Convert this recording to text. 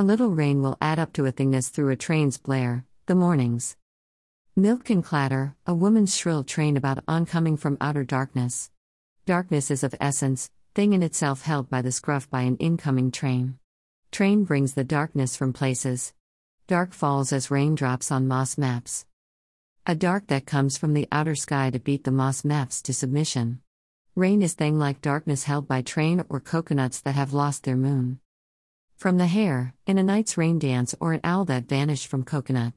A little rain will add up to a thingness through a train's blare, the mornings. Milk can clatter, a woman's shrill train about oncoming from outer darkness. Darkness is of essence, thing in itself held by the scruff by an incoming train. Train brings the darkness from places. Dark falls as raindrops on moss maps. A dark that comes from the outer sky to beat the moss maps to submission. Rain is thing like darkness held by train or coconuts that have lost their moon. From the hare, in a night's rain dance or an owl that vanished from coconut.